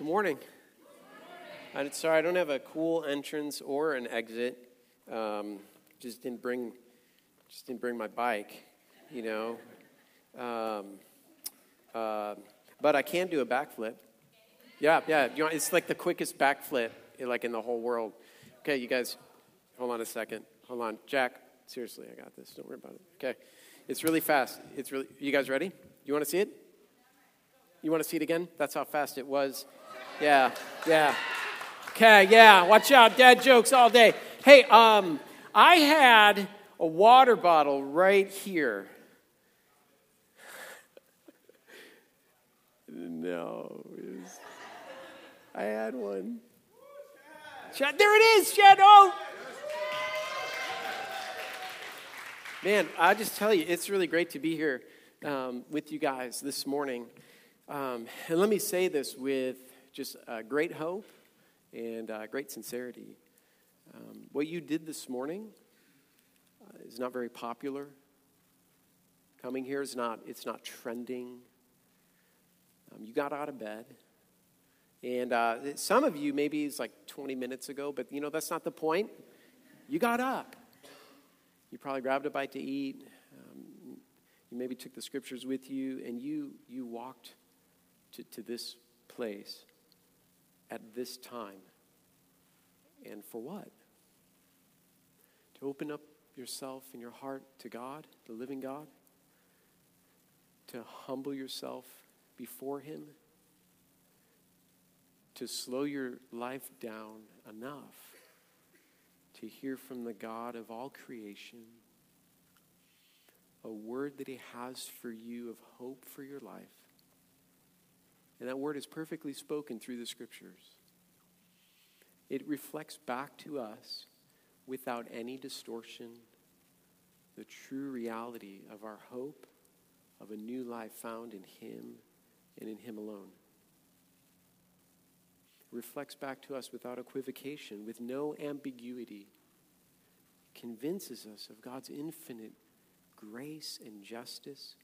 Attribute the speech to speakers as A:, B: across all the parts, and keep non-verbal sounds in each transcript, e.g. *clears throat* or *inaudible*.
A: Good morning. I'm sorry, I don't have a cool entrance or an exit. Um, just didn't bring, just didn't bring my bike, you know. Um, uh, but I can do a backflip. Yeah, yeah. You know, it's like the quickest backflip, like in the whole world. Okay, you guys, hold on a second. Hold on, Jack. Seriously, I got this. Don't worry about it. Okay, it's really fast. It's really. You guys ready? You want to see it? You want to see it again? That's how fast it was. Yeah, yeah. Okay, yeah. Watch out, dad jokes all day. Hey, um, I had a water bottle right here. no, I had one. Chad, there it is, Chad. Oh. Man, I just tell you, it's really great to be here um, with you guys this morning. Um, and let me say this with just uh, great hope and uh, great sincerity. Um, what you did this morning uh, is not very popular. Coming here is not, it's not trending. Um, you got out of bed. And uh, some of you, maybe it's like 20 minutes ago, but you know, that's not the point. You got up. You probably grabbed a bite to eat. Um, you maybe took the scriptures with you, and you, you walked to, to this place at this time. And for what? To open up yourself and your heart to God, the living God? To humble yourself before Him? To slow your life down enough to hear from the God of all creation a word that He has for you of hope for your life and that word is perfectly spoken through the scriptures. It reflects back to us without any distortion the true reality of our hope of a new life found in Him and in Him alone. It reflects back to us without equivocation, with no ambiguity, convinces us of God's infinite grace and justice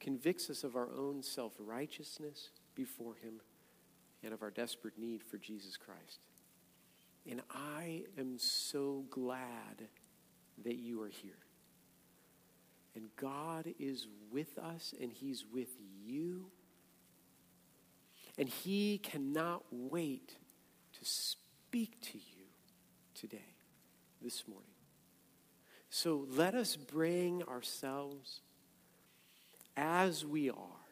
A: convicts us of our own self righteousness before Him and of our desperate need for Jesus Christ. And I am so glad that you are here. And God is with us and He's with you. And He cannot wait to speak to you today, this morning. So let us bring ourselves as we are,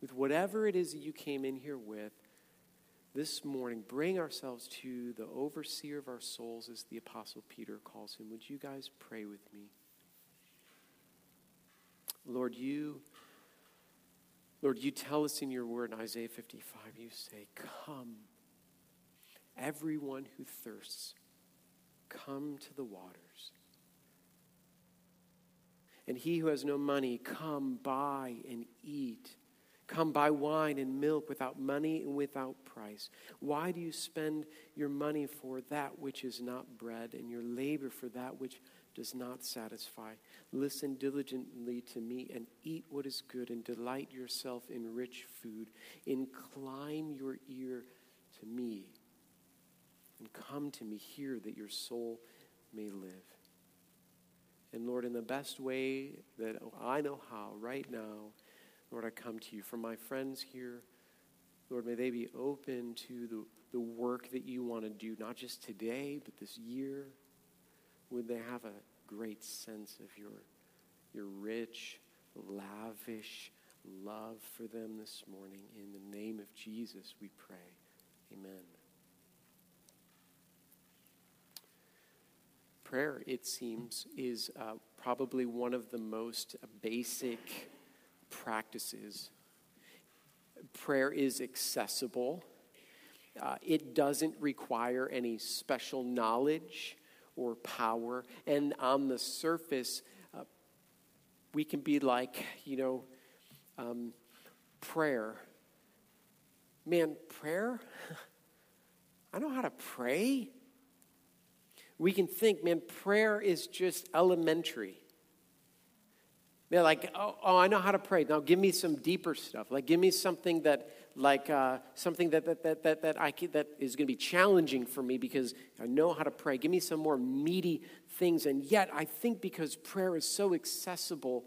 A: with whatever it is that you came in here with this morning, bring ourselves to the overseer of our souls, as the Apostle Peter calls him. Would you guys pray with me? Lord, you. Lord, you tell us in your word in Isaiah 55, you say, Come, everyone who thirsts, come to the waters. And he who has no money, come buy and eat. Come buy wine and milk without money and without price. Why do you spend your money for that which is not bread, and your labor for that which does not satisfy? Listen diligently to me and eat what is good, and delight yourself in rich food. Incline your ear to me, and come to me hear that your soul may live. And Lord, in the best way that I know how, right now, Lord, I come to you. For my friends here, Lord, may they be open to the, the work that you want to do, not just today, but this year. Would they have a great sense of your, your rich, lavish love for them this morning? In the name of Jesus, we pray. Amen. Prayer, it seems, is uh, probably one of the most basic practices. Prayer is accessible, uh, it doesn't require any special knowledge or power. And on the surface, uh, we can be like, you know, um, prayer. Man, prayer? *laughs* I know how to pray we can think, man, prayer is just elementary. They're like, oh, oh, I know how to pray. Now give me some deeper stuff. Like, give me something that, like, uh, something that, that, that, that, that, I can, that is going to be challenging for me because I know how to pray. Give me some more meaty things. And yet, I think because prayer is so accessible,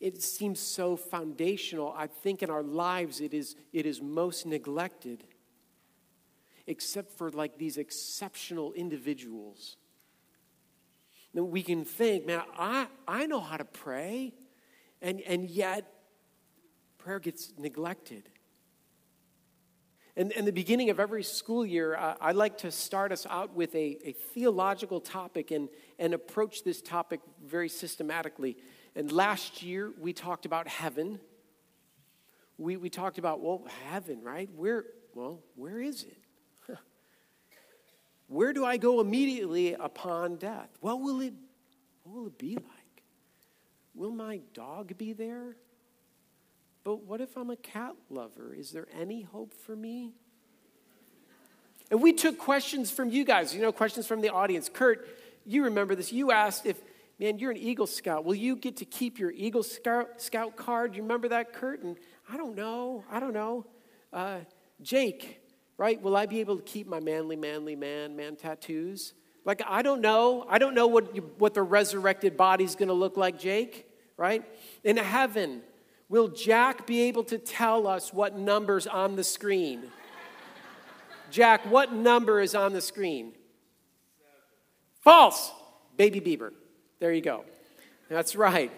A: it seems so foundational. I think in our lives it is, it is most neglected, except for like these exceptional individuals. Then we can think, man, I, I know how to pray. And, and yet, prayer gets neglected. And in the beginning of every school year, uh, I like to start us out with a, a theological topic and, and approach this topic very systematically. And last year, we talked about heaven. We, we talked about, well, heaven, right? Where, well, where is it? Where do I go immediately upon death? What will it, what will it be like? Will my dog be there? But what if I'm a cat lover? Is there any hope for me? And we took questions from you guys, you know, questions from the audience. Kurt, you remember this. You asked if, man, you're an Eagle Scout. Will you get to keep your Eagle Scout, Scout card? You remember that, Kurt? And I don't know. I don't know. Uh, Jake, right? Will I be able to keep my manly, manly man, man tattoos? Like, I don't know. I don't know what, you, what the resurrected body's going to look like, Jake, right? In heaven, will Jack be able to tell us what number's on the screen? Jack, what number is on the screen? False. Baby Bieber. There you go. That's right.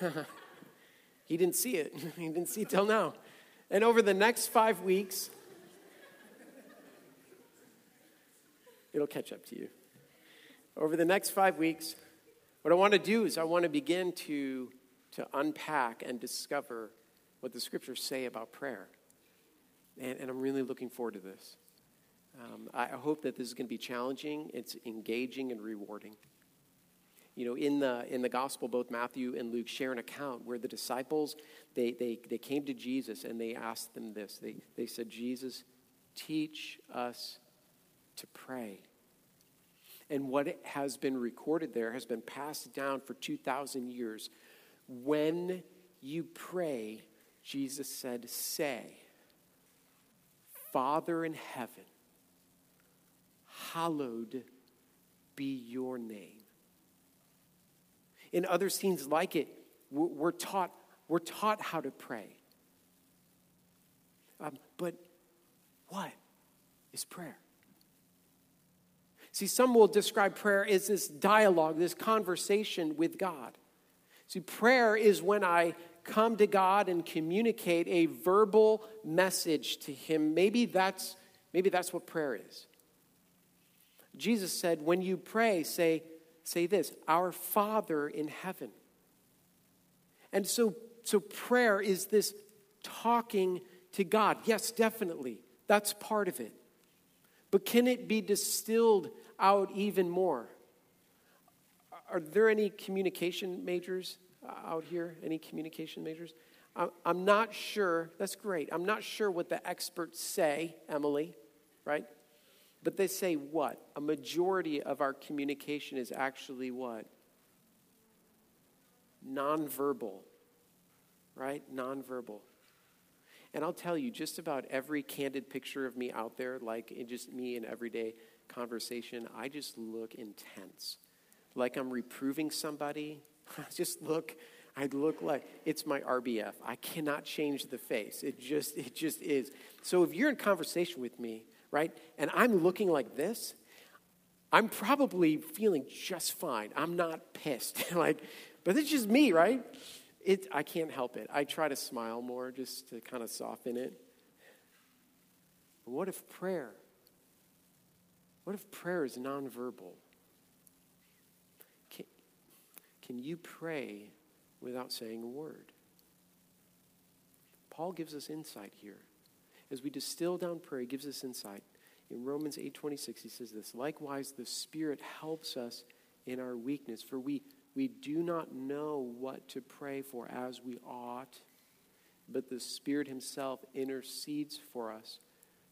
A: *laughs* he didn't see it. *laughs* he didn't see it till now. And over the next five weeks, It'll catch up to you. Over the next five weeks, what I want to do is I want to begin to, to unpack and discover what the scriptures say about prayer. And, and I'm really looking forward to this. Um, I hope that this is going to be challenging, it's engaging and rewarding. You know, in the, in the gospel, both Matthew and Luke share an account where the disciples, they, they, they came to Jesus and they asked them this. They, they said, Jesus, teach us to pray. And what has been recorded there has been passed down for 2,000 years. When you pray, Jesus said, Say, Father in heaven, hallowed be your name. In other scenes like it, we're taught, we're taught how to pray. Um, but what is prayer? See, some will describe prayer as this dialogue, this conversation with God. See, prayer is when I come to God and communicate a verbal message to Him. Maybe that's, maybe that's what prayer is. Jesus said, when you pray, say, say this Our Father in heaven. And so, so prayer is this talking to God. Yes, definitely. That's part of it. But can it be distilled out even more? Are there any communication majors uh, out here? Any communication majors? I'm not sure. That's great. I'm not sure what the experts say, Emily, right? But they say what? A majority of our communication is actually what? Nonverbal, right? Nonverbal. And I'll tell you, just about every candid picture of me out there, like in just me in everyday conversation, I just look intense. Like I'm reproving somebody. *laughs* I just look, I look like it's my RBF. I cannot change the face. It just, it just is. So if you're in conversation with me, right, and I'm looking like this, I'm probably feeling just fine. I'm not pissed. *laughs* like, but it's just me, right? It, I can't help it. I try to smile more just to kind of soften it. But what if prayer? What if prayer is nonverbal? Can, can you pray without saying a word? Paul gives us insight here. As we distill down prayer, he gives us insight. In Romans 8:26 he says this, likewise the spirit helps us in our weakness for we we do not know what to pray for as we ought, but the Spirit Himself intercedes for us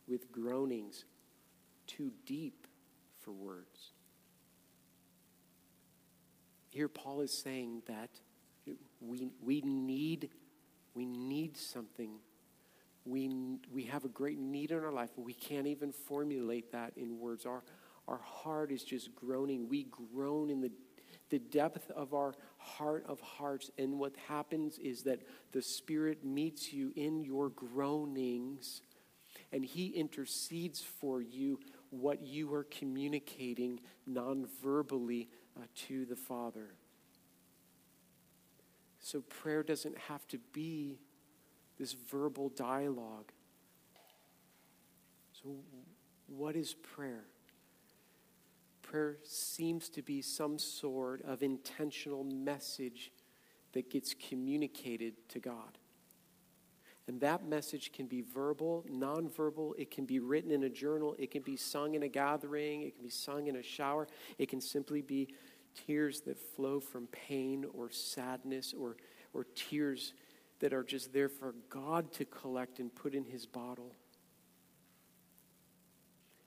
A: with groanings too deep for words. Here, Paul is saying that we, we, need, we need something. We, we have a great need in our life, but we can't even formulate that in words. Our, our heart is just groaning. We groan in the, the depth of our heart of hearts. And what happens is that the Spirit meets you in your groanings and He intercedes for you what you are communicating non verbally uh, to the Father. So prayer doesn't have to be this verbal dialogue. So, what is prayer? Prayer seems to be some sort of intentional message that gets communicated to God. And that message can be verbal, nonverbal. It can be written in a journal. It can be sung in a gathering. It can be sung in a shower. It can simply be tears that flow from pain or sadness or, or tears that are just there for God to collect and put in his bottle.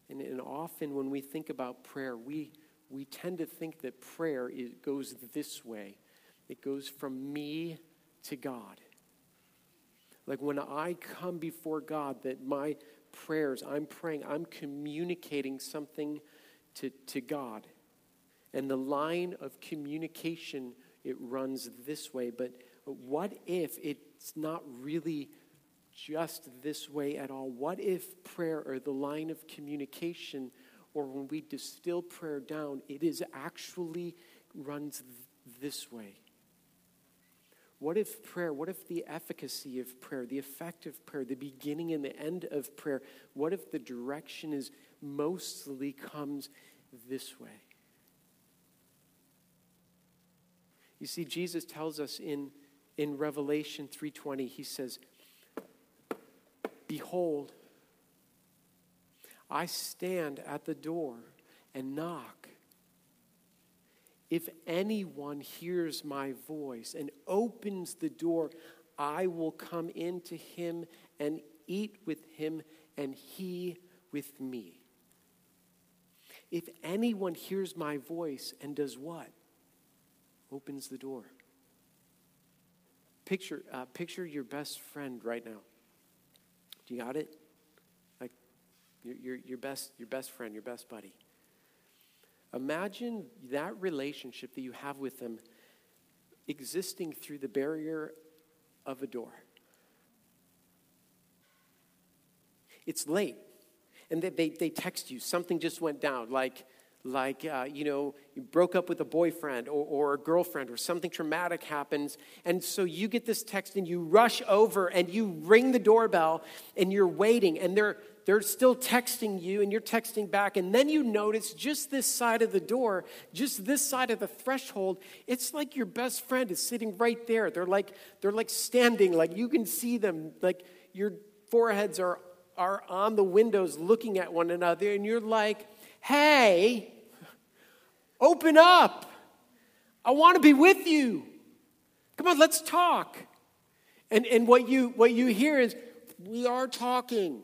A: And, and often when we think about prayer, we, we tend to think that prayer is, goes this way it goes from me to God. Like when I come before God, that my prayers, I'm praying, I'm communicating something to, to God. And the line of communication, it runs this way. But what if it's not really just this way at all? What if prayer or the line of communication, or when we distill prayer down, it is actually runs this way? What if prayer, what if the efficacy of prayer, the effect of prayer, the beginning and the end of prayer, what if the direction is mostly comes this way? You see, Jesus tells us in, in Revelation 3:20, he says, Behold, I stand at the door and knock. If anyone hears my voice and opens the door, I will come into him and eat with him, and he with me. If anyone hears my voice and does what? Opens the door. Picture, uh, picture your best friend right now. Do you got it? Like your, your, your, best, your best friend, your best buddy. Imagine that relationship that you have with them existing through the barrier of a door. It's late, and they, they, they text you, something just went down, like like uh, you know you broke up with a boyfriend or, or a girlfriend or something traumatic happens and so you get this text and you rush over and you ring the doorbell and you're waiting and they're they're still texting you and you're texting back and then you notice just this side of the door just this side of the threshold it's like your best friend is sitting right there. They're like they're like standing like you can see them like your foreheads are are on the windows looking at one another and you're like hey Open up. I want to be with you. Come on, let's talk. And, and what, you, what you hear is, we are talking.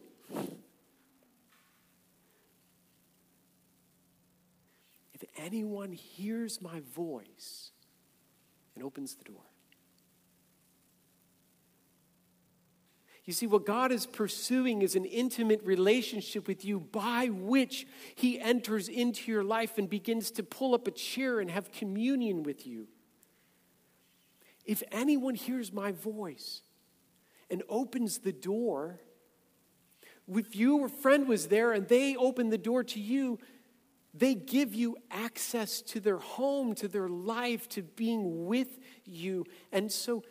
A: If anyone hears my voice and opens the door, You see, what God is pursuing is an intimate relationship with you by which He enters into your life and begins to pull up a chair and have communion with you. If anyone hears my voice and opens the door, if your friend was there and they open the door to you, they give you access to their home, to their life, to being with you. And so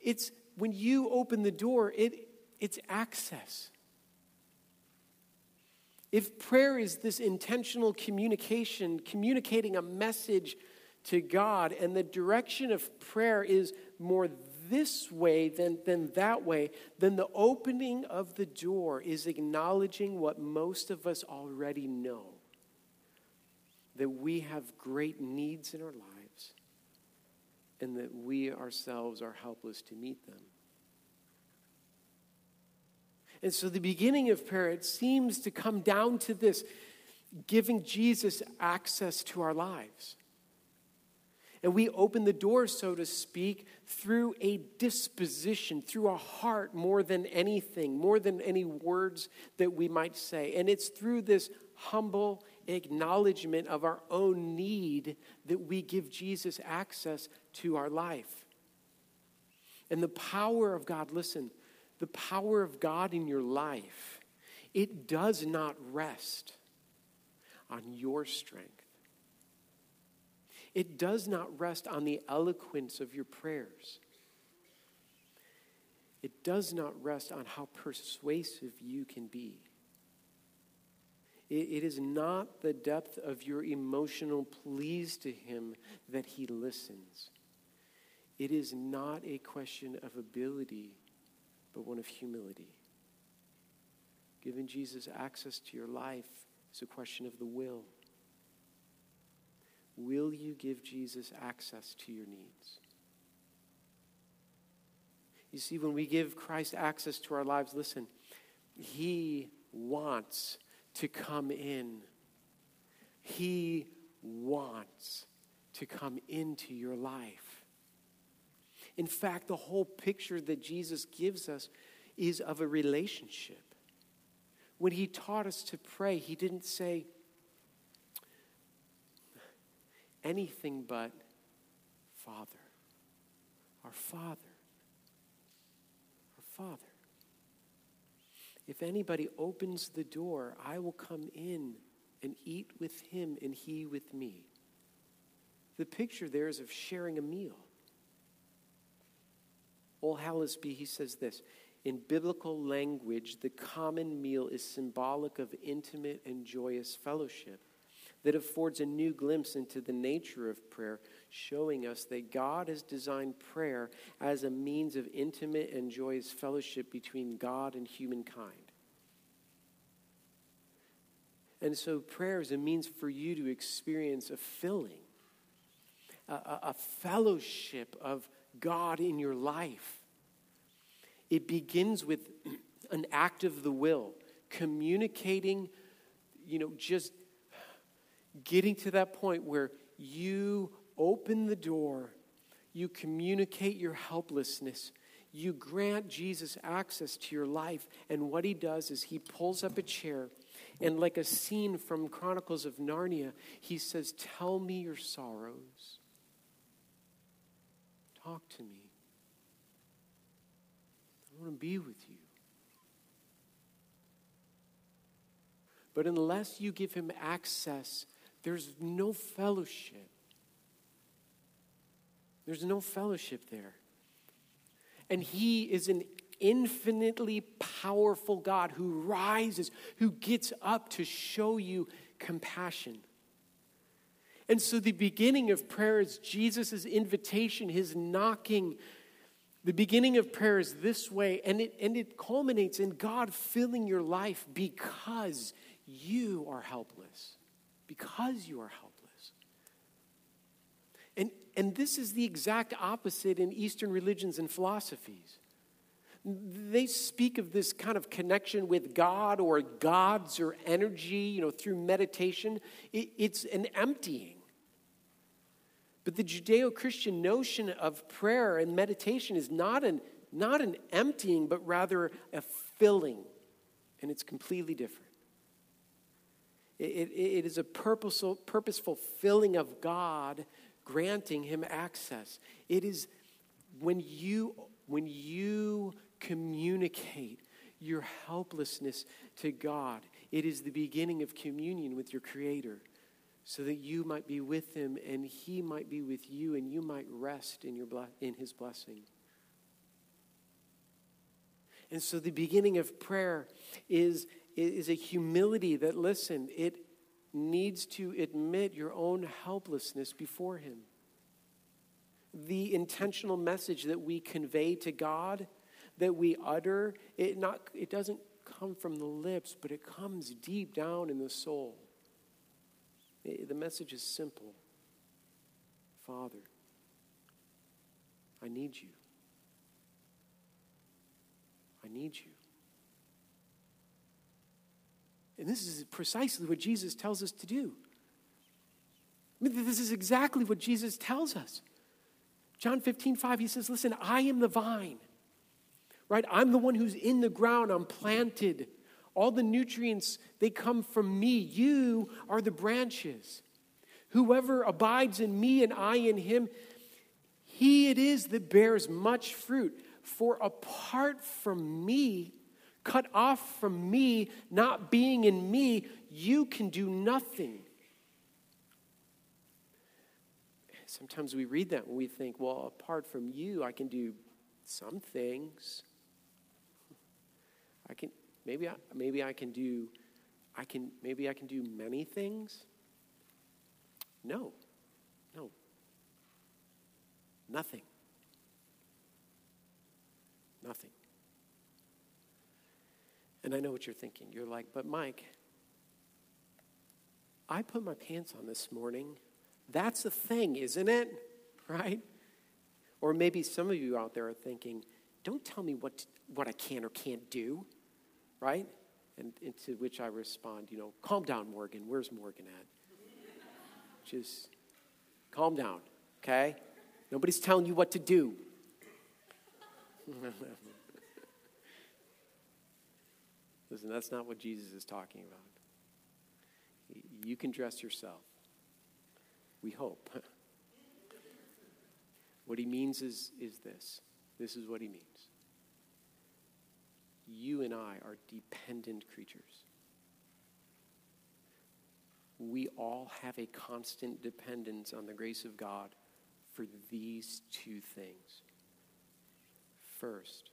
A: it's when you open the door, it, it's access. If prayer is this intentional communication, communicating a message to God, and the direction of prayer is more this way than, than that way, then the opening of the door is acknowledging what most of us already know that we have great needs in our lives and that we ourselves are helpless to meet them. And so the beginning of prayer, it seems to come down to this giving Jesus access to our lives. And we open the door, so to speak, through a disposition, through a heart more than anything, more than any words that we might say. And it's through this humble acknowledgement of our own need that we give Jesus access to our life. And the power of God, listen, the power of God in your life, it does not rest on your strength. It does not rest on the eloquence of your prayers. It does not rest on how persuasive you can be. It, it is not the depth of your emotional pleas to Him that He listens. It is not a question of ability, but one of humility. Giving Jesus access to your life is a question of the will. Will you give Jesus access to your needs? You see, when we give Christ access to our lives, listen, He wants to come in. He wants to come into your life. In fact, the whole picture that Jesus gives us is of a relationship. When he taught us to pray, he didn't say anything but Father. Our Father. Our Father. If anybody opens the door, I will come in and eat with him and he with me. The picture there is of sharing a meal. Ol Hallesby, he says this In biblical language, the common meal is symbolic of intimate and joyous fellowship that affords a new glimpse into the nature of prayer, showing us that God has designed prayer as a means of intimate and joyous fellowship between God and humankind. And so, prayer is a means for you to experience a filling, a, a fellowship of God in your life. It begins with an act of the will, communicating, you know, just getting to that point where you open the door, you communicate your helplessness, you grant Jesus access to your life, and what he does is he pulls up a chair. And like a scene from Chronicles of Narnia, he says, Tell me your sorrows. Talk to me. I want to be with you. But unless you give him access, there's no fellowship. There's no fellowship there. And he is an infinitely powerful God who rises, who gets up to show you compassion. And so the beginning of prayer is Jesus' invitation, his knocking. The beginning of prayer is this way, and it, and it culminates in God filling your life because you are helpless. Because you are helpless. And, and this is the exact opposite in Eastern religions and philosophies. They speak of this kind of connection with God or gods or energy, you know, through meditation. It, it's an emptying. But the Judeo Christian notion of prayer and meditation is not an, not an emptying, but rather a filling. And it's completely different. It, it, it is a purposeful, purposeful filling of God, granting Him access. It is when you, when you communicate your helplessness to God. It is the beginning of communion with your Creator so that you might be with Him and He might be with you and you might rest in, your in His blessing. And so the beginning of prayer is, is a humility that, listen, it needs to admit your own helplessness before Him. The intentional message that we convey to God that we utter, it, not, it doesn't come from the lips, but it comes deep down in the soul. It, the message is simple Father, I need you. I need you. And this is precisely what Jesus tells us to do. I mean, this is exactly what Jesus tells us. John 15, 5, he says, Listen, I am the vine, right? I'm the one who's in the ground, I'm planted. All the nutrients, they come from me. You are the branches. Whoever abides in me and I in him, he it is that bears much fruit. For apart from me, cut off from me, not being in me, you can do nothing. Sometimes we read that and we think, well, apart from you, I can do some things. I can maybe I, maybe I can do I can maybe I can do many things. No. No. Nothing. Nothing. And I know what you're thinking. You're like, but Mike, I put my pants on this morning. That's a thing, isn't it? *laughs* Right? Or maybe some of you out there are thinking, don't tell me what, to, what I can or can't do. Right? And, and to which I respond, you know, calm down, Morgan. Where's Morgan at? *laughs* Just calm down, okay? Nobody's telling you what to do. *laughs* Listen, that's not what Jesus is talking about. You can dress yourself. We hope. *laughs* what he means is, is this this is what he means. You and I are dependent creatures. We all have a constant dependence on the grace of God for these two things. First,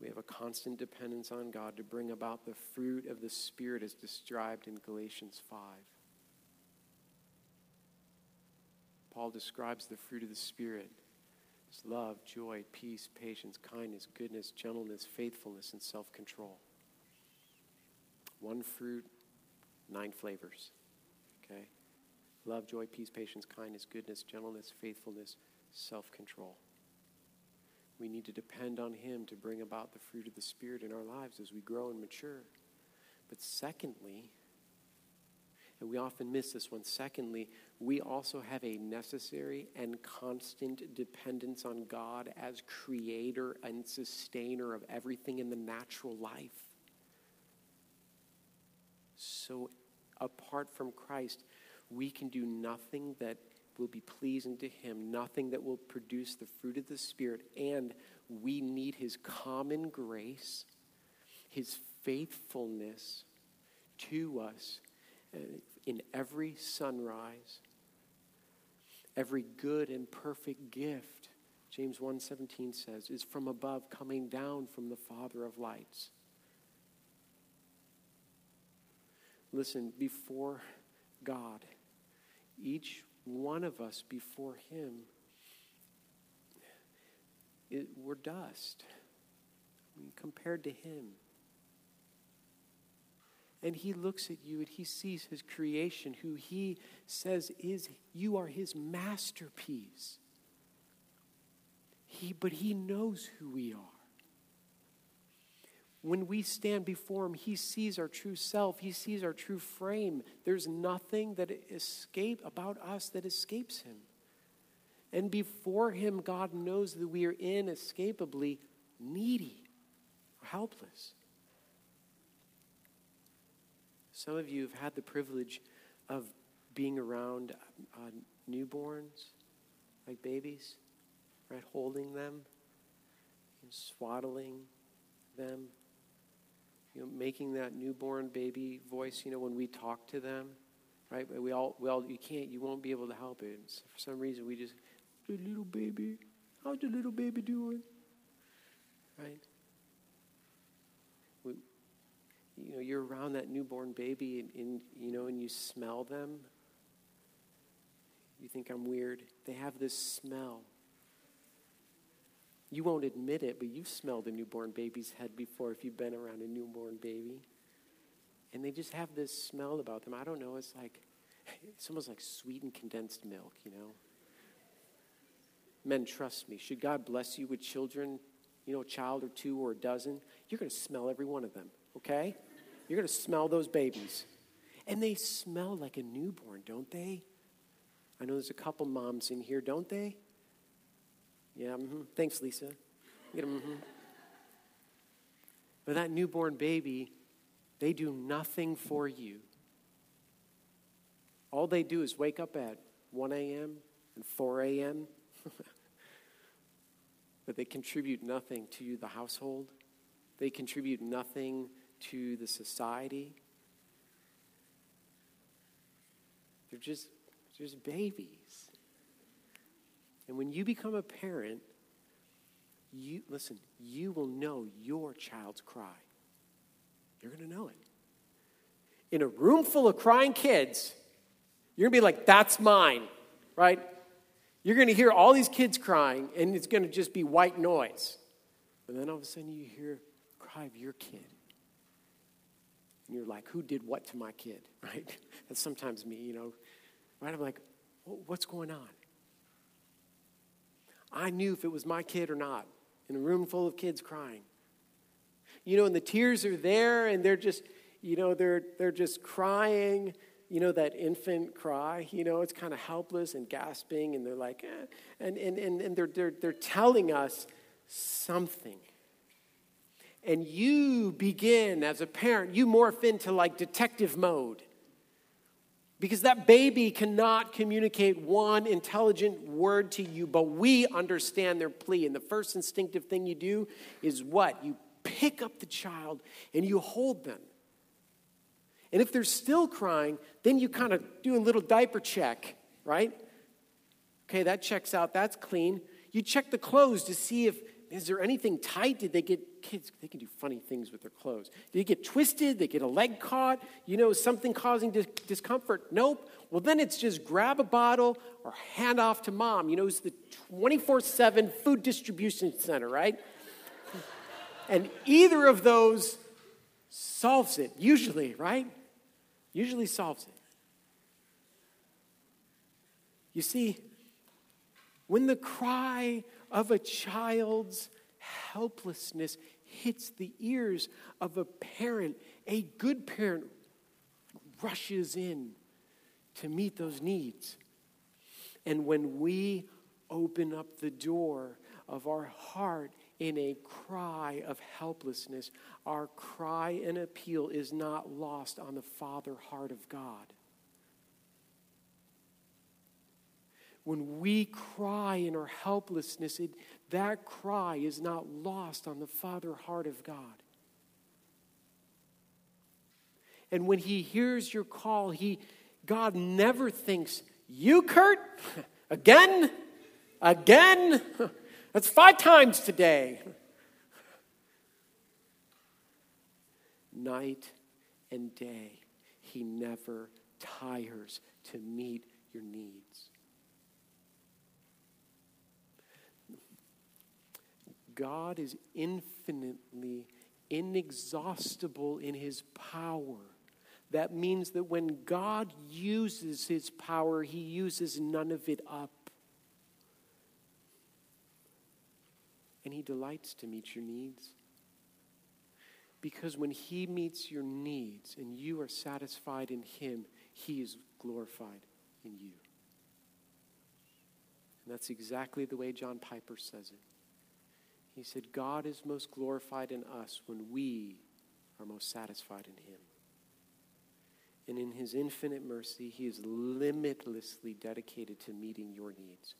A: we have a constant dependence on God to bring about the fruit of the Spirit as described in Galatians 5. Paul describes the fruit of the Spirit love, joy, peace, patience, kindness, goodness, gentleness, faithfulness, and self control. One fruit, nine flavors. Okay? Love, joy, peace, patience, kindness, goodness, gentleness, faithfulness, self control. We need to depend on Him to bring about the fruit of the Spirit in our lives as we grow and mature. But secondly, and we often miss this one, secondly, we also have a necessary and constant dependence on God as creator and sustainer of everything in the natural life. So, apart from Christ, we can do nothing that will be pleasing to Him, nothing that will produce the fruit of the Spirit, and we need His common grace, His faithfulness to us Uh, in every sunrise, every good and perfect gift. James 1:17 says is from above coming down from the father of lights. Listen, before God, each one of us before Him, it, we're dust I mean, compared to Him. And He looks at you and He sees His creation, who He says is, you are His masterpiece. He, but He knows who we are when we stand before him, he sees our true self. He sees our true frame. There's nothing that escape about us that escapes him. And before him, God knows that we are inescapably needy, helpless. Some of you have had the privilege of being around uh, newborns, like babies, right? Holding them and swaddling them you know, making that newborn baby voice, you know, when we talk to them, right? We all, well, you can't, you won't be able to help it. So for some reason, we just, the little baby, how's the little baby doing? Right? We, you know, you're around that newborn baby and, and, you know, and you smell them. You think I'm weird. They have this smell you won't admit it, but you've smelled a newborn baby's head before if you've been around a newborn baby. And they just have this smell about them. I don't know, it's like, it's almost like sweetened condensed milk, you know? Men, trust me, should God bless you with children, you know, a child or two or a dozen, you're going to smell every one of them, okay? You're going to smell those babies. And they smell like a newborn, don't they? I know there's a couple moms in here, don't they? Yeah, mm-hmm. thanks, Lisa. mm-hmm. But that newborn baby, they do nothing for you. All they do is wake up at 1 a.m. and 4 a.m., *laughs* but they contribute nothing to the household. They contribute nothing to the society. They're just, just babies. And when you become a parent, you listen, you will know your child's cry. You're going to know it. In a room full of crying kids, you're going to be like, that's mine, right? You're going to hear all these kids crying, and it's going to just be white noise. And then all of a sudden, you hear cry of your kid. And you're like, who did what to my kid, *laughs* right? That's sometimes me, you know. Right? I'm like, what's going on? I knew if it was my kid or not in a room full of kids crying. You know, and the tears are there and they're just, you know, they're, they're just crying. You know, that infant cry, you know, it's kind of helpless and gasping, and they're like, eh. and, and, and, and they're, they're, they're telling us something. And you begin, as a parent, you morph into like detective mode. Because that baby cannot communicate one intelligent word to you, but we understand their plea. And the first instinctive thing you do is what? You pick up the child and you hold them. And if they're still crying, then you kind of do a little diaper check, right? Okay, that checks out, that's clean. You check the clothes to see if is there anything tight? Did they get kids? They can do funny things with their clothes. They get twisted? They get a leg caught? You know, something causing dis- discomfort? Nope. Well, then it's just grab a bottle or hand off to mom. You know, it's the 24 7 food distribution center, right? and either of those solves it, usually, right? Usually solves it. You see, when the cry of a child's helplessness hits the ears of a parent, a good parent rushes in to meet those needs. And when we open up the door of our heart in a cry of helplessness, our cry and appeal is not lost on the Father heart of God. When we cry in our helplessness, it, that cry is not lost on the Father heart of God. And when He hears your call, He, God never thinks, You, Kurt? *laughs* Again? Again? *laughs* That's five times today. Night and day, He never tires to meet your needs. God is infinitely inexhaustible in his power. That means that when God uses his power, he uses none of it up. And he delights to meet your needs. Because when he meets your needs and you are satisfied in him, he is glorified in you. And that's exactly the way John Piper says it. He said, God is most glorified in us when we are most satisfied in Him. And in His infinite mercy, He is limitlessly dedicated to meeting your needs.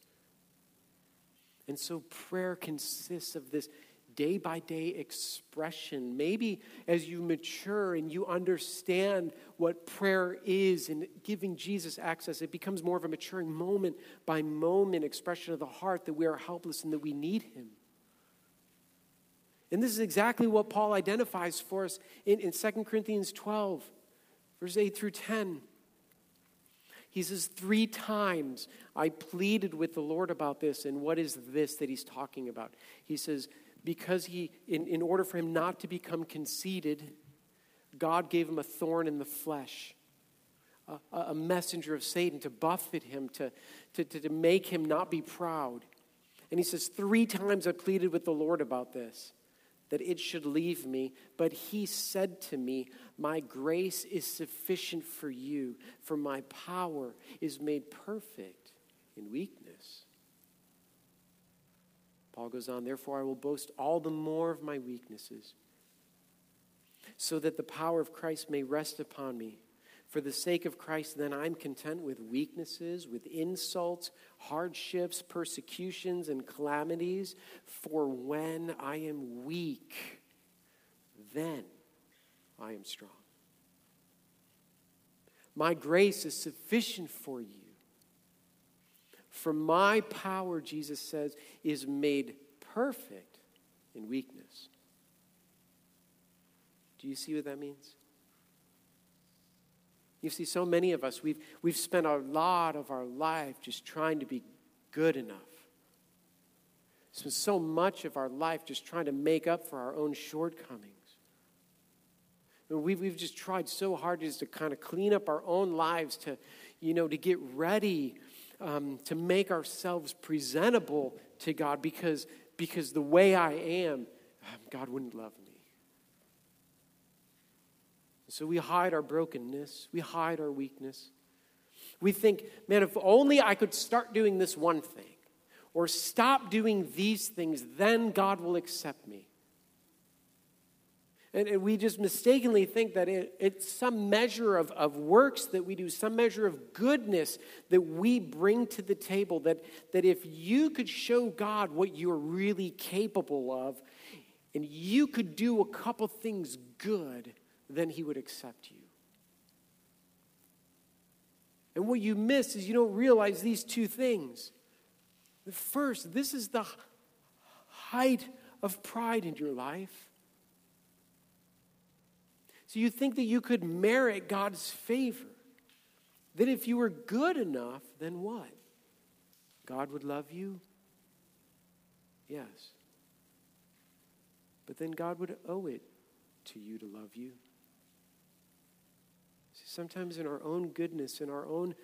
A: And so prayer consists of this day by day expression. Maybe as you mature and you understand what prayer is and giving Jesus access, it becomes more of a maturing moment by moment expression of the heart that we are helpless and that we need Him. And this is exactly what Paul identifies for us in, in 2 Corinthians 12, verse 8 through 10. He says, Three times I pleaded with the Lord about this. And what is this that he's talking about? He says, Because he, in, in order for him not to become conceited, God gave him a thorn in the flesh, a, a messenger of Satan to buffet him, to, to, to make him not be proud. And he says, Three times I pleaded with the Lord about this that it should leave me, but he said to me, My grace is sufficient for you, for my power is made perfect in weakness. Paul goes on, Therefore I will boast all the more of my weaknesses, so that the power of Christ may rest upon me. For the sake of Christ, then I'm content with weaknesses, with insults, hardships, persecutions, and calamities. For when I am weak, then I am strong. My grace is sufficient for you. For my power, Jesus says, is made perfect in weakness. Do you see what that means? You see, so many of us, we've, we've spent a lot of our life just trying to be good enough. Spent so much of our life just trying to make up for our own shortcomings. We've, we've just tried so hard just to kind of clean up our own lives, to, you know, to get ready, um, to make ourselves presentable to God because, because the way I am, um, God wouldn't love me. So we hide our brokenness, we hide our weakness. We think, man, if only I could start doing this one thing or stop doing these things, then God will accept me. And, we just mistakenly think that it, it's some measure of, of works that we do, some measure of goodness that we bring to the table. That, that if you could show God what you're really capable of, and you could do a couple things good, then he would accept you. And what you miss is you don't realize these two things. First, this is the height of pride in your life. So you think that you could merit God's favor. That if you were good enough, then what? God would love you? Yes. But then God would owe it to you to love you. Sometimes in our own goodness, in our own,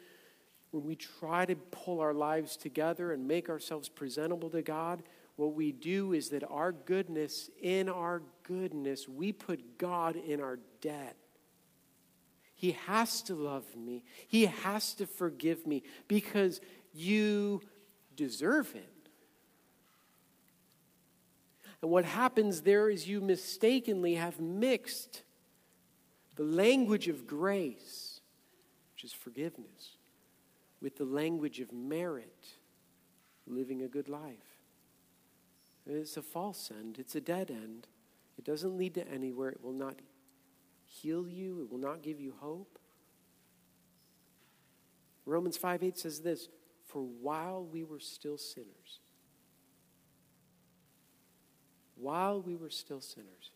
A: when we try to pull our lives together and make ourselves presentable to God, what we do is that our goodness, in our goodness, we put God in our debt. He has to love me. He has to forgive me because you deserve it. And what happens there is you mistakenly have mixed the language of grace, which is forgiveness, with the language of merit, living a good life. It's a false end, it's a dead end. It doesn't lead to anywhere, it will not heal you, it will not give you hope. Romans 5 8 says this For while we were still sinners, while we were still sinners,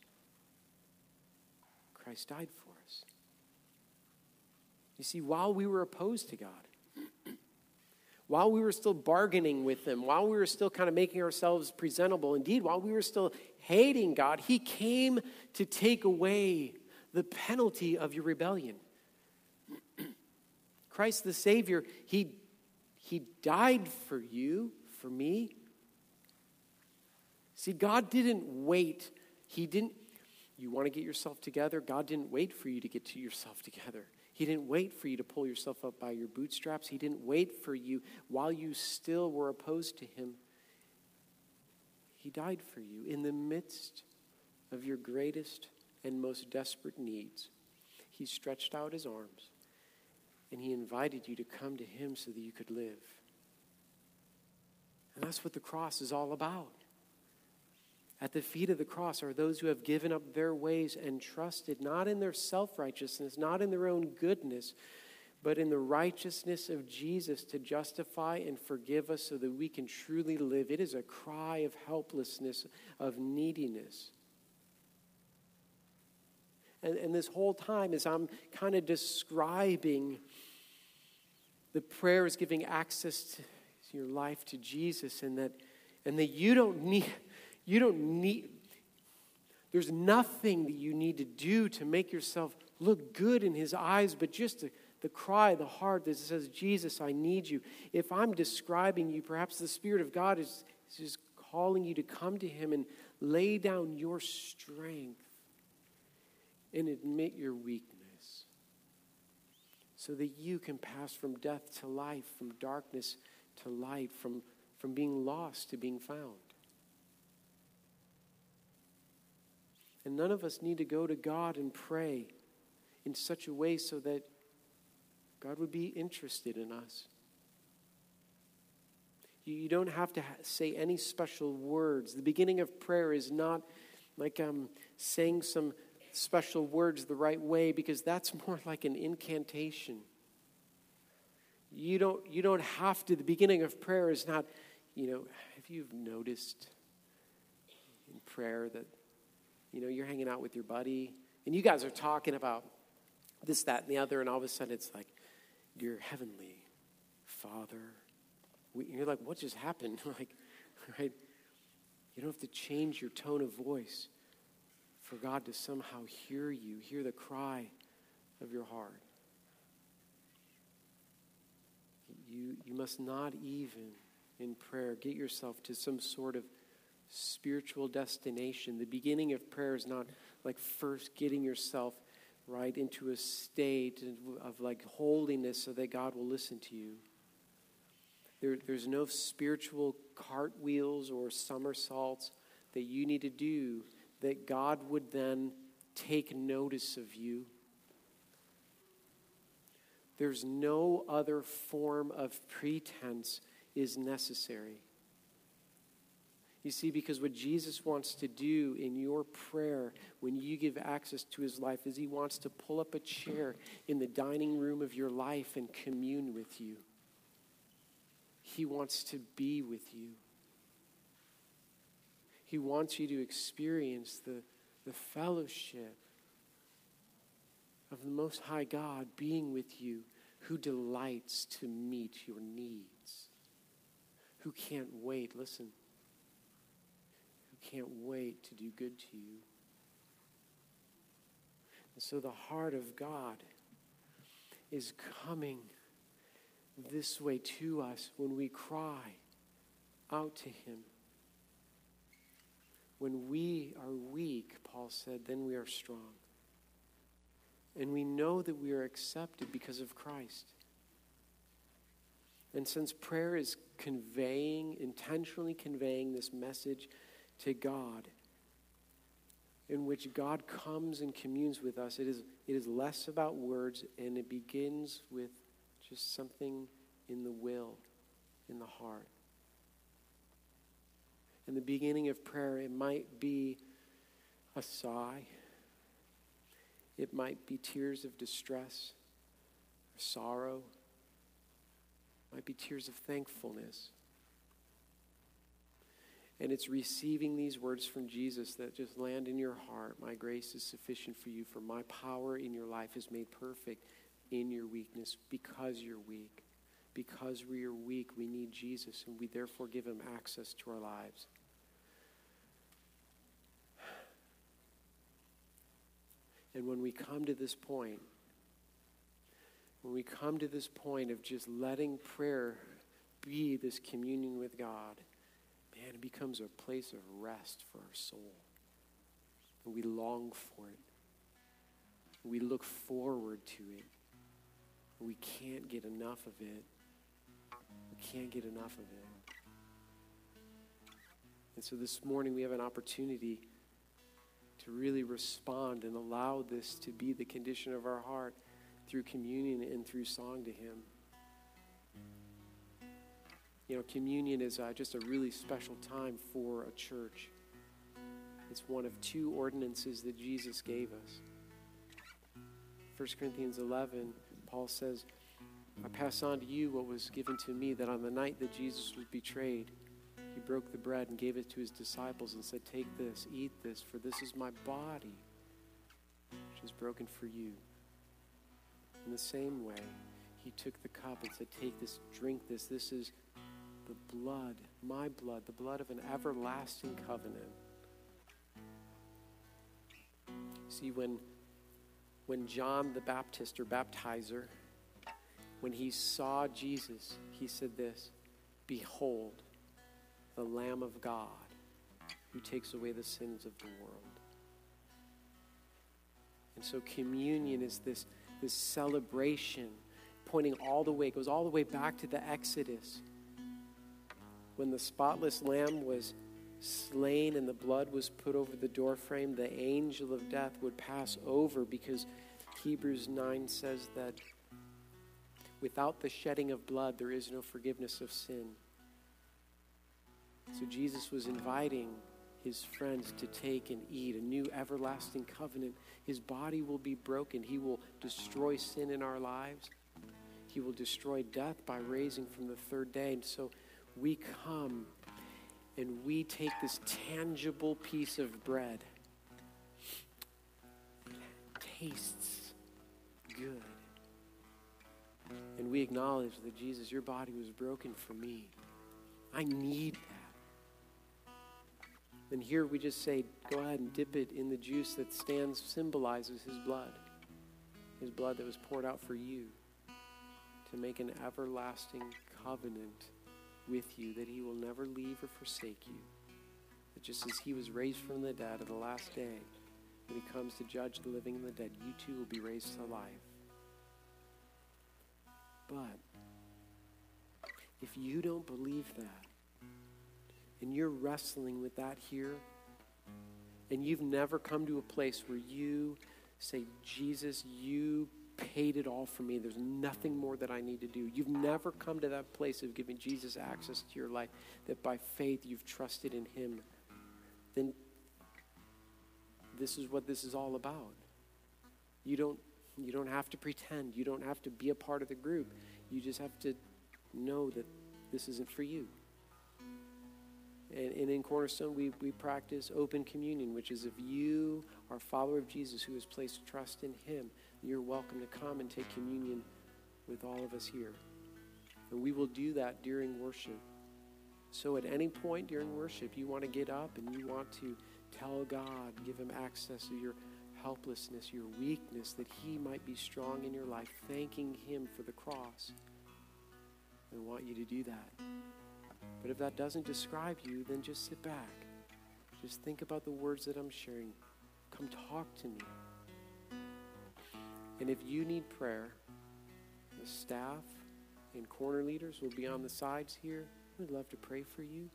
A: Christ died for us. You see, while we were opposed to God, while we were still bargaining with Him, while we were still kind of making ourselves presentable, indeed, while we were still hating God, He came to take away the penalty of your rebellion. *clears throat* Christ the Savior, He, he died for you, for me. See, God didn't wait. He didn't, you want to get yourself together? God didn't wait for you to get to yourself together. He didn't wait for you to pull yourself up by your bootstraps. He didn't wait for you while you still were opposed to Him. He died for you in the midst of your greatest and most desperate needs. He stretched out His arms and He invited you to come to Him so that you could live. And that's what the cross is all about. At the feet of the cross are those who have given up their ways and trusted not in their self righteousness, not in their own goodness, but in the righteousness of Jesus to justify and forgive us so that we can truly live. It is a cry of helplessness, of neediness. And, and this whole time, as I'm kind of describing the prayer is giving access to your life to Jesus, and that, and that you don't need you don't need, there's nothing that you need to do to make yourself look good in His eyes, but just the, the cry, the heart that says, Jesus, I need you. If I'm describing you, perhaps the Spirit of God is, is just calling you to come to Him and lay down your strength and admit your weakness so that you can pass from death to life, from darkness to light, from, from being lost to being found. And none of us need to go to God and pray in such a way so that God would be interested in us. You, don't have to say any special words. The beginning of prayer is not like um, saying some special words the right way because that's *laughs* more like an incantation. You don't, you don't have to, the beginning of prayer is not, you know, have you noticed in prayer that, you know, you're hanging out with your buddy and you guys are talking about this, that, and the other, and all of a sudden it's like, your heavenly Father. We, you're like, what just happened? *laughs* like, right? You don't have to change your tone of voice for God to somehow hear you, hear the cry of your heart. You, you must not even in prayer get yourself to some sort of spiritual destination. The beginning of prayer is not like first getting yourself right into a state of like holiness so that God will listen to you. There, there's no spiritual cartwheels or somersaults that you need to do that God would then take notice of you. There's no other form of pretense is necessary. You see, because what Jesus wants to do in your prayer when you give access to his life is he wants to pull up a chair in the dining room of your life and commune with you. He wants to be with you. He wants you to experience the, the fellowship of the Most High God being with you, who delights to meet your needs, who can't wait, listen, can't wait to do good to you. And so the heart of God is coming this way to us when we cry out to Him. When we are weak, Paul said, then we are strong. And we know that we are accepted because of Christ. And since prayer is conveying, intentionally conveying this message to God, in which God comes and communes with us, it is, it is less about words and it begins with just something in the will, in the heart. In the beginning of prayer, it might be a sigh, it might be tears of distress, or sorrow, it might be tears of thankfulness. And it's receiving these words from Jesus that just land in your heart. My grace is sufficient for you, for my power in your life is made perfect in your weakness because you're weak. Because we are weak, we need Jesus, and we therefore give him access to our lives. And when we come to this point, when we come to this point of just letting prayer be this communion with God, man, it becomes a place of rest for our soul. And we long for it. We look forward to it. We can't get enough of it. We can't get enough of it. And so this morning we have an opportunity to really respond and allow this to be the condition of our heart through communion and through song to Him. You know, communion is uh, just a really special time for a church. It's one of two ordinances that Jesus gave us. 1 Corinthians 11, Paul says, I pass on to you what was given to me, that on the night that Jesus was betrayed, he broke the bread and gave it to his disciples and said, Take this, eat this, for this is my body, which is broken for you. In the same way, he took the cup and said, Take this, drink this. This is the blood, my blood, the blood of an everlasting covenant. See, when, when John the Baptist or baptizer, when he saw Jesus, he said this Behold, the Lamb of God who takes away the sins of the world. And so communion is this, this celebration pointing all the way, goes all the way back to the Exodus when the spotless lamb was slain and the blood was put over the doorframe, the angel of death would pass over because Hebrews 9 says that without the shedding of blood, there is no forgiveness of sin. So Jesus was inviting his friends to take and eat a new everlasting covenant. His body will be broken. He will destroy sin in our lives. He will destroy death by raising from the third day. And so we come and we take this tangible piece of bread. tastes good. And we acknowledge that Jesus, your body was broken for me. I need that. And here we just say, go ahead and dip it in the juice that stands, symbolizes his blood. His blood that was poured out for you to make an everlasting covenant with you, that he will never leave or forsake you. That just as he was raised from the dead at the last day, when he comes to judge the living and the dead, you too will be raised to life. But if you don't believe that, and you're wrestling with that here, and you've never come to a place where you say, Jesus, you paid it all for me. There's nothing more that I need to do. You've never come to that place of giving Jesus access to your life, that by faith you've trusted in Him. Then this is what this is all about. You don't, you don't have to pretend, you don't have to be a part of the group. You just have to know that this isn't for you. And, and, in Cornerstone, we, we practice open communion, which is if you are a follower of Jesus who has placed trust in Him, you're welcome to come and take communion with all of us here. And we will do that during worship. So at any point during worship, you want to get up and you want to tell God, give Him access to your helplessness, your weakness, that He might be strong in your life, thanking Him for the cross. I want you to do that. But if that doesn't describe you, then just sit back. Just think about the words that I'm sharing. Come talk to me. And if you need prayer, the staff and corner leaders will be on the sides here. We'd love to pray for you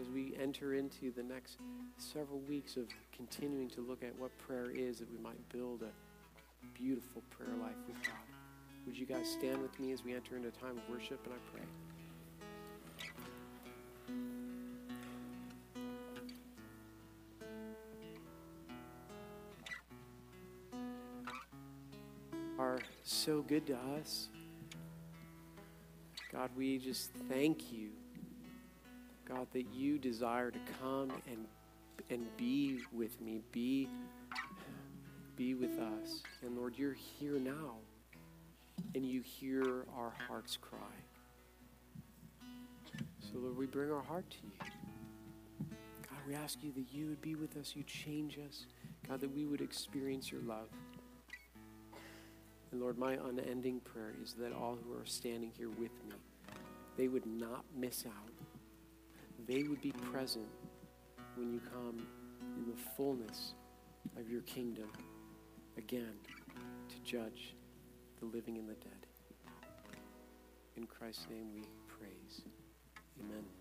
A: as we enter into the next several weeks of continuing to look at what prayer is that we might build a beautiful prayer life with God. Would you guys stand with me as we enter into a time of worship and I pray? So good to us. God, we just thank you, God, that you desire to come and and be with me, be be with us. And Lord, you're here now, and you hear our hearts cry. So, Lord, we bring our heart to you. God, we ask you that you would be with us, you change us. God, that we would experience your love. And Lord, my unending prayer is that all who are standing here with me, they would not miss out. They would be present when you come in the fullness of your kingdom again to judge the living and the dead. In Christ's name we praise. Amen.